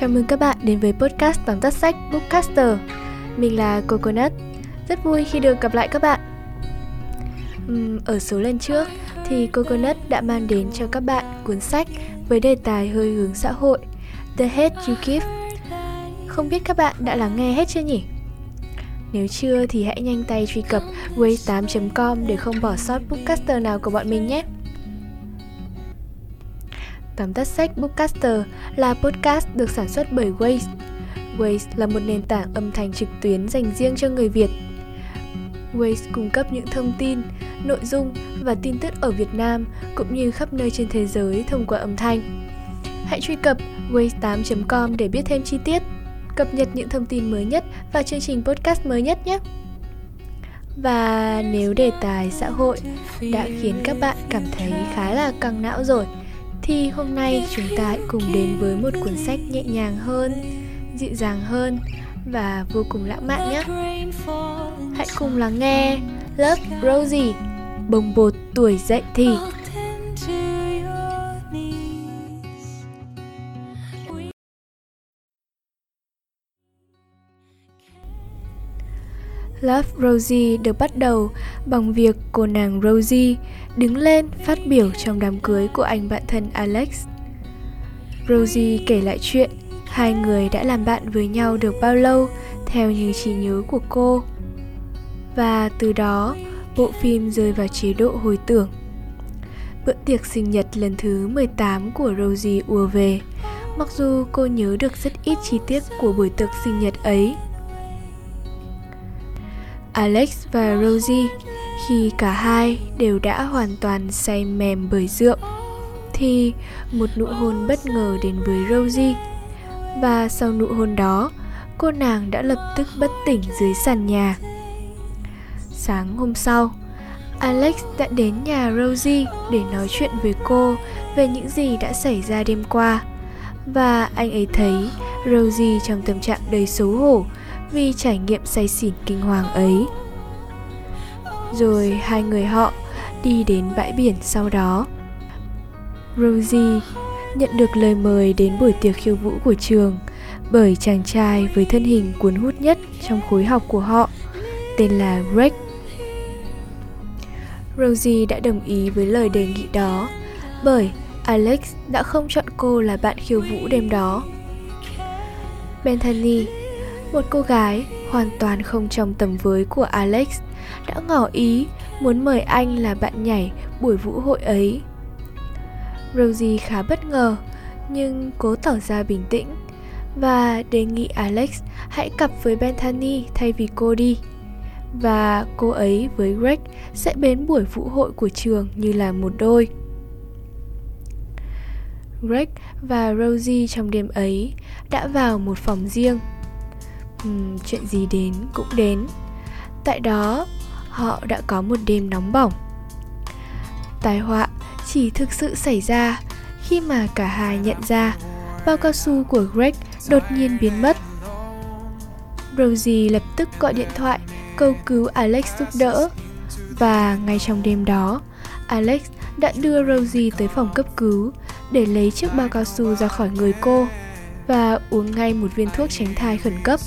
Chào mừng các bạn đến với podcast tóm tắt sách Bookcaster. Mình là Coconut. Rất vui khi được gặp lại các bạn. Uhm, ở số lần trước thì Coconut đã mang đến cho các bạn cuốn sách với đề tài hơi hướng xã hội The Head You Give. Không biết các bạn đã lắng nghe hết chưa nhỉ? Nếu chưa thì hãy nhanh tay truy cập way8.com để không bỏ sót bookcaster nào của bọn mình nhé. Tóm tắt sách Bookcaster là podcast được sản xuất bởi Waze. Waze là một nền tảng âm thanh trực tuyến dành riêng cho người Việt. Waze cung cấp những thông tin, nội dung và tin tức ở Việt Nam cũng như khắp nơi trên thế giới thông qua âm thanh. Hãy truy cập waze8.com để biết thêm chi tiết, cập nhật những thông tin mới nhất và chương trình podcast mới nhất nhé. Và nếu đề tài xã hội đã khiến các bạn cảm thấy khá là căng não rồi thì hôm nay chúng ta hãy cùng đến với một cuốn sách nhẹ nhàng hơn, dịu dàng hơn và vô cùng lãng mạn nhé. Hãy cùng lắng nghe Love Rosie, bồng bột tuổi dậy thì. Love Rosie được bắt đầu bằng việc cô nàng Rosie đứng lên phát biểu trong đám cưới của anh bạn thân Alex. Rosie kể lại chuyện hai người đã làm bạn với nhau được bao lâu theo như trí nhớ của cô. Và từ đó, bộ phim rơi vào chế độ hồi tưởng. Bữa tiệc sinh nhật lần thứ 18 của Rosie ùa về, mặc dù cô nhớ được rất ít chi tiết của buổi tiệc sinh nhật ấy. Alex và Rosie, khi cả hai đều đã hoàn toàn say mềm bởi rượu, thì một nụ hôn bất ngờ đến với Rosie. Và sau nụ hôn đó, cô nàng đã lập tức bất tỉnh dưới sàn nhà. Sáng hôm sau, Alex đã đến nhà Rosie để nói chuyện với cô về những gì đã xảy ra đêm qua. Và anh ấy thấy Rosie trong tâm trạng đầy xấu hổ vì trải nghiệm say xỉn kinh hoàng ấy. Rồi hai người họ đi đến bãi biển sau đó. Rosie nhận được lời mời đến buổi tiệc khiêu vũ của trường bởi chàng trai với thân hình cuốn hút nhất trong khối học của họ, tên là Greg. Rosie đã đồng ý với lời đề nghị đó bởi Alex đã không chọn cô là bạn khiêu vũ đêm đó. Bethany một cô gái hoàn toàn không trong tầm với của Alex đã ngỏ ý muốn mời anh là bạn nhảy buổi vũ hội ấy. Rosie khá bất ngờ, nhưng cố tỏ ra bình tĩnh và đề nghị Alex hãy cặp với Bethany thay vì cô đi. Và cô ấy với Greg sẽ đến buổi vũ hội của trường như là một đôi. Greg và Rosie trong đêm ấy đã vào một phòng riêng uhm, chuyện gì đến cũng đến tại đó họ đã có một đêm nóng bỏng tai họa chỉ thực sự xảy ra khi mà cả hai nhận ra bao cao su của Greg đột nhiên biến mất. Rosie lập tức gọi điện thoại cầu cứu Alex giúp đỡ và ngay trong đêm đó, Alex đã đưa Rosie tới phòng cấp cứu để lấy chiếc bao cao su ra khỏi người cô và uống ngay một viên thuốc tránh thai khẩn cấp.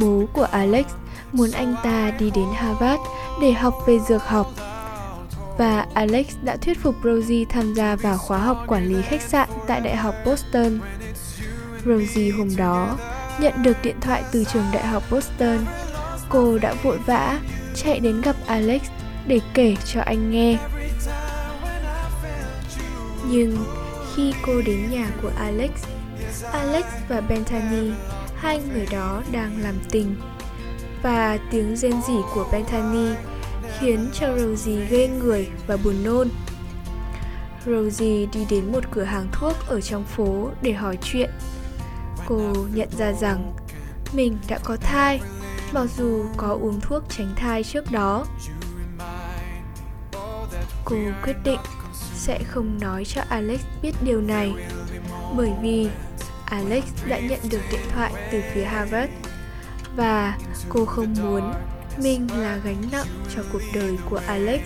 Bố của Alex muốn anh ta đi đến Harvard để học về dược học. Và Alex đã thuyết phục Rosie tham gia vào khóa học quản lý khách sạn tại Đại học Boston. Rosie hôm đó nhận được điện thoại từ trường Đại học Boston. Cô đã vội vã chạy đến gặp Alex để kể cho anh nghe. Nhưng khi cô đến nhà của Alex, Alex và Bethany hai người đó đang làm tình và tiếng rên rỉ của Bethany khiến cho Rosie ghê người và buồn nôn. Rosie đi đến một cửa hàng thuốc ở trong phố để hỏi chuyện. Cô nhận ra rằng mình đã có thai, mặc dù có uống thuốc tránh thai trước đó. Cô quyết định sẽ không nói cho Alex biết điều này, bởi vì Alex đã nhận được điện thoại từ phía Harvard và cô không muốn mình là gánh nặng cho cuộc đời của Alex.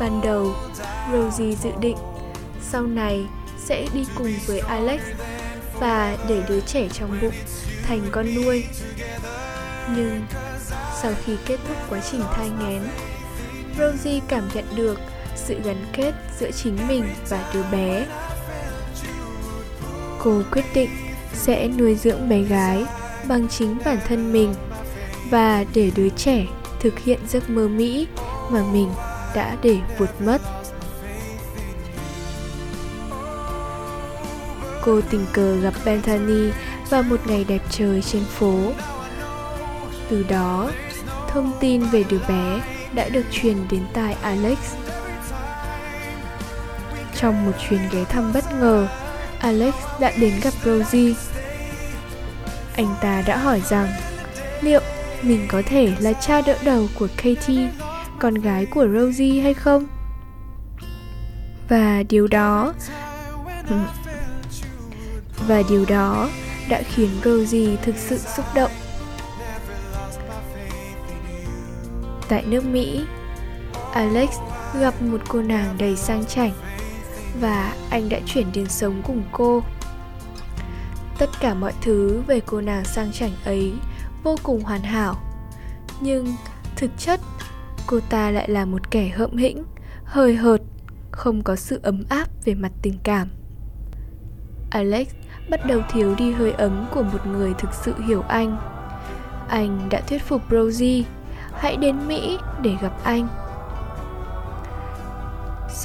Ban đầu, Rosie dự định sau này sẽ đi cùng với Alex và để đứa trẻ trong bụng thành con nuôi. Nhưng sau khi kết thúc quá trình thai nghén, Rosie cảm nhận được sự gắn kết giữa chính mình và đứa bé. Cô quyết định sẽ nuôi dưỡng bé gái bằng chính bản thân mình và để đứa trẻ thực hiện giấc mơ Mỹ mà mình đã để vụt mất. Cô tình cờ gặp Bethany vào một ngày đẹp trời trên phố. Từ đó, thông tin về đứa bé đã được truyền đến tai Alex. Trong một chuyến ghé thăm bất ngờ, Alex đã đến gặp Rosie. Anh ta đã hỏi rằng liệu mình có thể là cha đỡ đầu của Katie, con gái của Rosie hay không? Và điều đó ừ, và điều đó đã khiến Rosie thực sự xúc động. Tại nước Mỹ, Alex gặp một cô nàng đầy sang chảnh và anh đã chuyển đến sống cùng cô. Tất cả mọi thứ về cô nàng sang chảnh ấy vô cùng hoàn hảo. Nhưng thực chất, cô ta lại là một kẻ hậm hĩnh, hời hợt, không có sự ấm áp về mặt tình cảm. Alex bắt đầu thiếu đi hơi ấm của một người thực sự hiểu anh. Anh đã thuyết phục Rosie hãy đến Mỹ để gặp anh.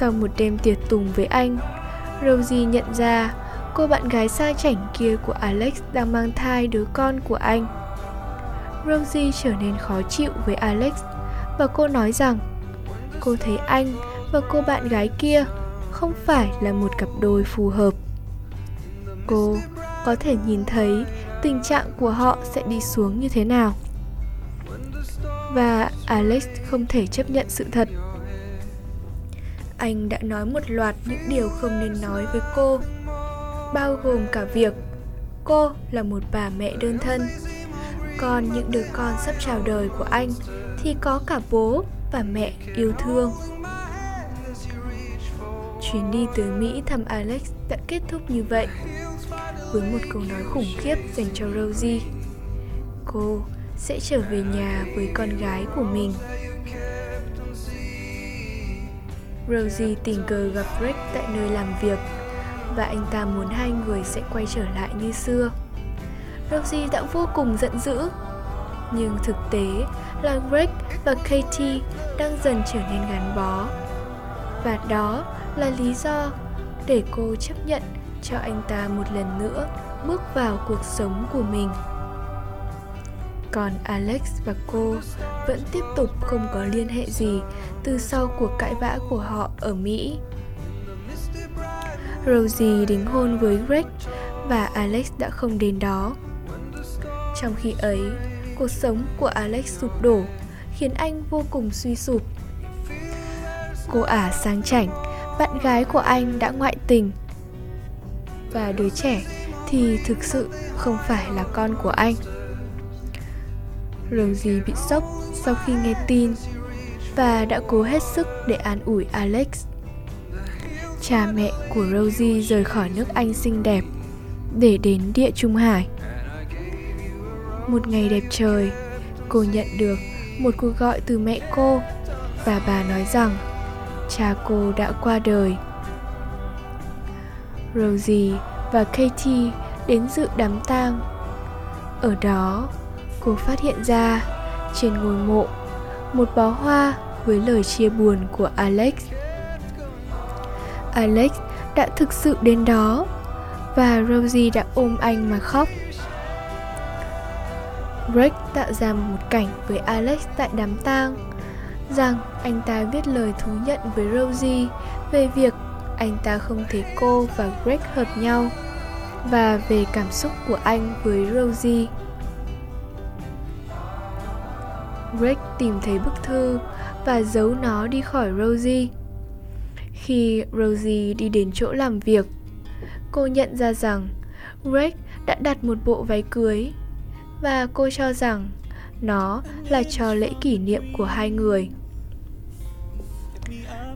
Sau một đêm tiệc tùng với anh, Rosie nhận ra cô bạn gái sang chảnh kia của Alex đang mang thai đứa con của anh. Rosie trở nên khó chịu với Alex và cô nói rằng cô thấy anh và cô bạn gái kia không phải là một cặp đôi phù hợp. Cô có thể nhìn thấy tình trạng của họ sẽ đi xuống như thế nào. Và Alex không thể chấp nhận sự thật. Anh đã nói một loạt những điều không nên nói với cô, bao gồm cả việc cô là một bà mẹ đơn thân. Còn những đứa con sắp chào đời của anh thì có cả bố và mẹ yêu thương. Chuyến đi tới Mỹ thăm Alex đã kết thúc như vậy với một câu nói khủng khiếp dành cho Rosie. Cô sẽ trở về nhà với con gái của mình. Rosie tình cờ gặp Rick tại nơi làm việc và anh ta muốn hai người sẽ quay trở lại như xưa. Rosie đã vô cùng giận dữ. Nhưng thực tế là Greg và Katie đang dần trở nên gắn bó. Và đó là lý do để cô chấp nhận cho anh ta một lần nữa bước vào cuộc sống của mình còn alex và cô vẫn tiếp tục không có liên hệ gì từ sau cuộc cãi vã của họ ở mỹ. Rosie đính hôn với greg và alex đã không đến đó. Trong khi ấy, cuộc sống của alex sụp đổ, khiến anh vô cùng suy sụp. Cô ả sang chảnh, bạn gái của anh đã ngoại tình. Và đứa trẻ thì thực sự không phải là con của anh. Rosie bị sốc sau khi nghe tin và đã cố hết sức để an ủi Alex. Cha mẹ của Rosie rời khỏi nước Anh xinh đẹp để đến địa Trung Hải. Một ngày đẹp trời, cô nhận được một cuộc gọi từ mẹ cô và bà nói rằng cha cô đã qua đời. Rosie và Katie đến dự đám tang. Ở đó, cô phát hiện ra trên ngôi mộ, một bó hoa với lời chia buồn của Alex. Alex đã thực sự đến đó và Rosie đã ôm anh mà khóc. Greg tạo ra một cảnh với Alex tại đám tang, rằng anh ta viết lời thú nhận với Rosie về việc anh ta không thấy cô và Greg hợp nhau và về cảm xúc của anh với Rosie. Greg tìm thấy bức thư và giấu nó đi khỏi Rosie. Khi Rosie đi đến chỗ làm việc, cô nhận ra rằng Greg đã đặt một bộ váy cưới và cô cho rằng nó là cho lễ kỷ niệm của hai người.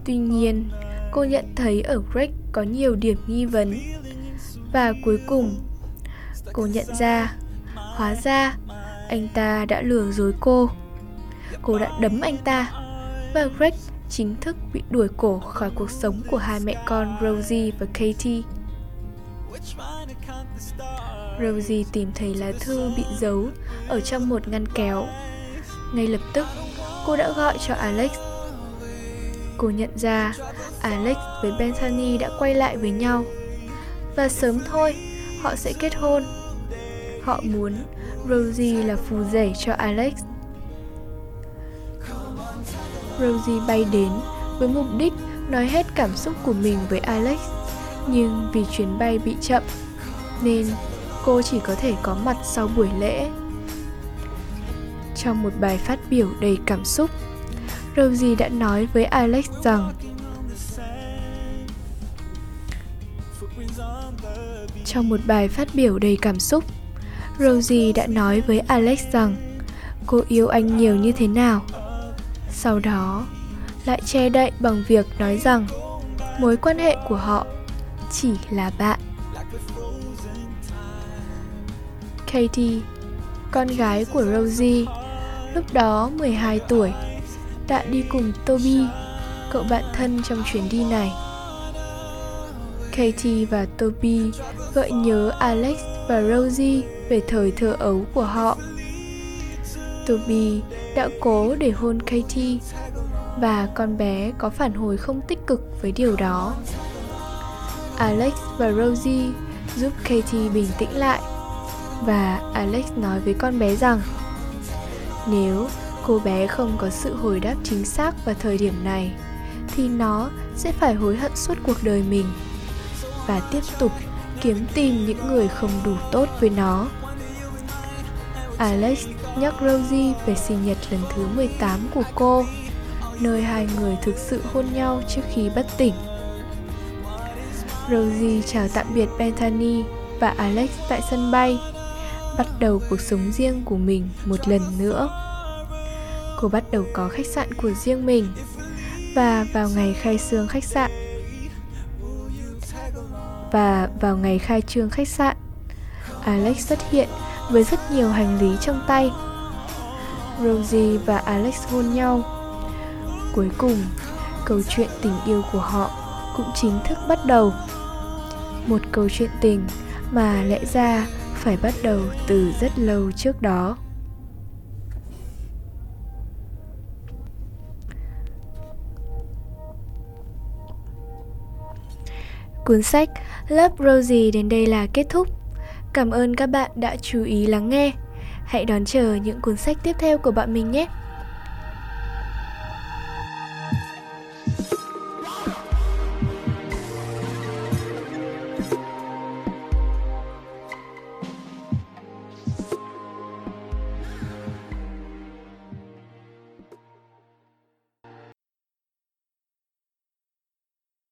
Tuy nhiên, cô nhận thấy ở Greg có nhiều điểm nghi vấn. Và cuối cùng, cô nhận ra, hóa ra anh ta đã lừa dối cô. Cô đã đấm anh ta và Greg chính thức bị đuổi cổ khỏi cuộc sống của hai mẹ con Rosie và Katie. Rosie tìm thấy lá thư bị giấu ở trong một ngăn kéo. Ngay lập tức, cô đã gọi cho Alex. Cô nhận ra Alex với Bethany đã quay lại với nhau. Và sớm thôi, họ sẽ kết hôn. Họ muốn Rosie là phù rể cho Alex. Rosie bay đến với mục đích nói hết cảm xúc của mình với Alex. Nhưng vì chuyến bay bị chậm, nên cô chỉ có thể có mặt sau buổi lễ. Trong một bài phát biểu đầy cảm xúc, Rosie đã nói với Alex rằng Trong một bài phát biểu đầy cảm xúc, Rosie đã nói với Alex rằng cô yêu anh nhiều như thế nào. Sau đó, lại che đậy bằng việc nói rằng mối quan hệ của họ chỉ là bạn. Katie, con gái của Rosie, lúc đó 12 tuổi, đã đi cùng Toby, cậu bạn thân trong chuyến đi này. Katie và Toby gợi nhớ Alex và Rosie về thời thơ ấu của họ. Toby đã cố để hôn Katie, và con bé có phản hồi không tích cực với điều đó. Alex và Rosie giúp Katie bình tĩnh lại, và Alex nói với con bé rằng, nếu cô bé không có sự hồi đáp chính xác vào thời điểm này, thì nó sẽ phải hối hận suốt cuộc đời mình và tiếp tục kiếm tìm những người không đủ tốt với nó. Alex nhắc Rosie về sinh nhật lần thứ 18 của cô, nơi hai người thực sự hôn nhau trước khi bất tỉnh. Rosie chào tạm biệt Bethany và Alex tại sân bay, bắt đầu cuộc sống riêng của mình một lần nữa. Cô bắt đầu có khách sạn của riêng mình và vào ngày khai trương khách sạn và vào ngày khai trương khách sạn, Alex xuất hiện với rất nhiều hành lý trong tay. Rosie và Alex hôn nhau. Cuối cùng, câu chuyện tình yêu của họ cũng chính thức bắt đầu. Một câu chuyện tình mà lẽ ra phải bắt đầu từ rất lâu trước đó. Cuốn sách Lớp Rosie đến đây là kết thúc. Cảm ơn các bạn đã chú ý lắng nghe. Hãy đón chờ những cuốn sách tiếp theo của bọn mình nhé.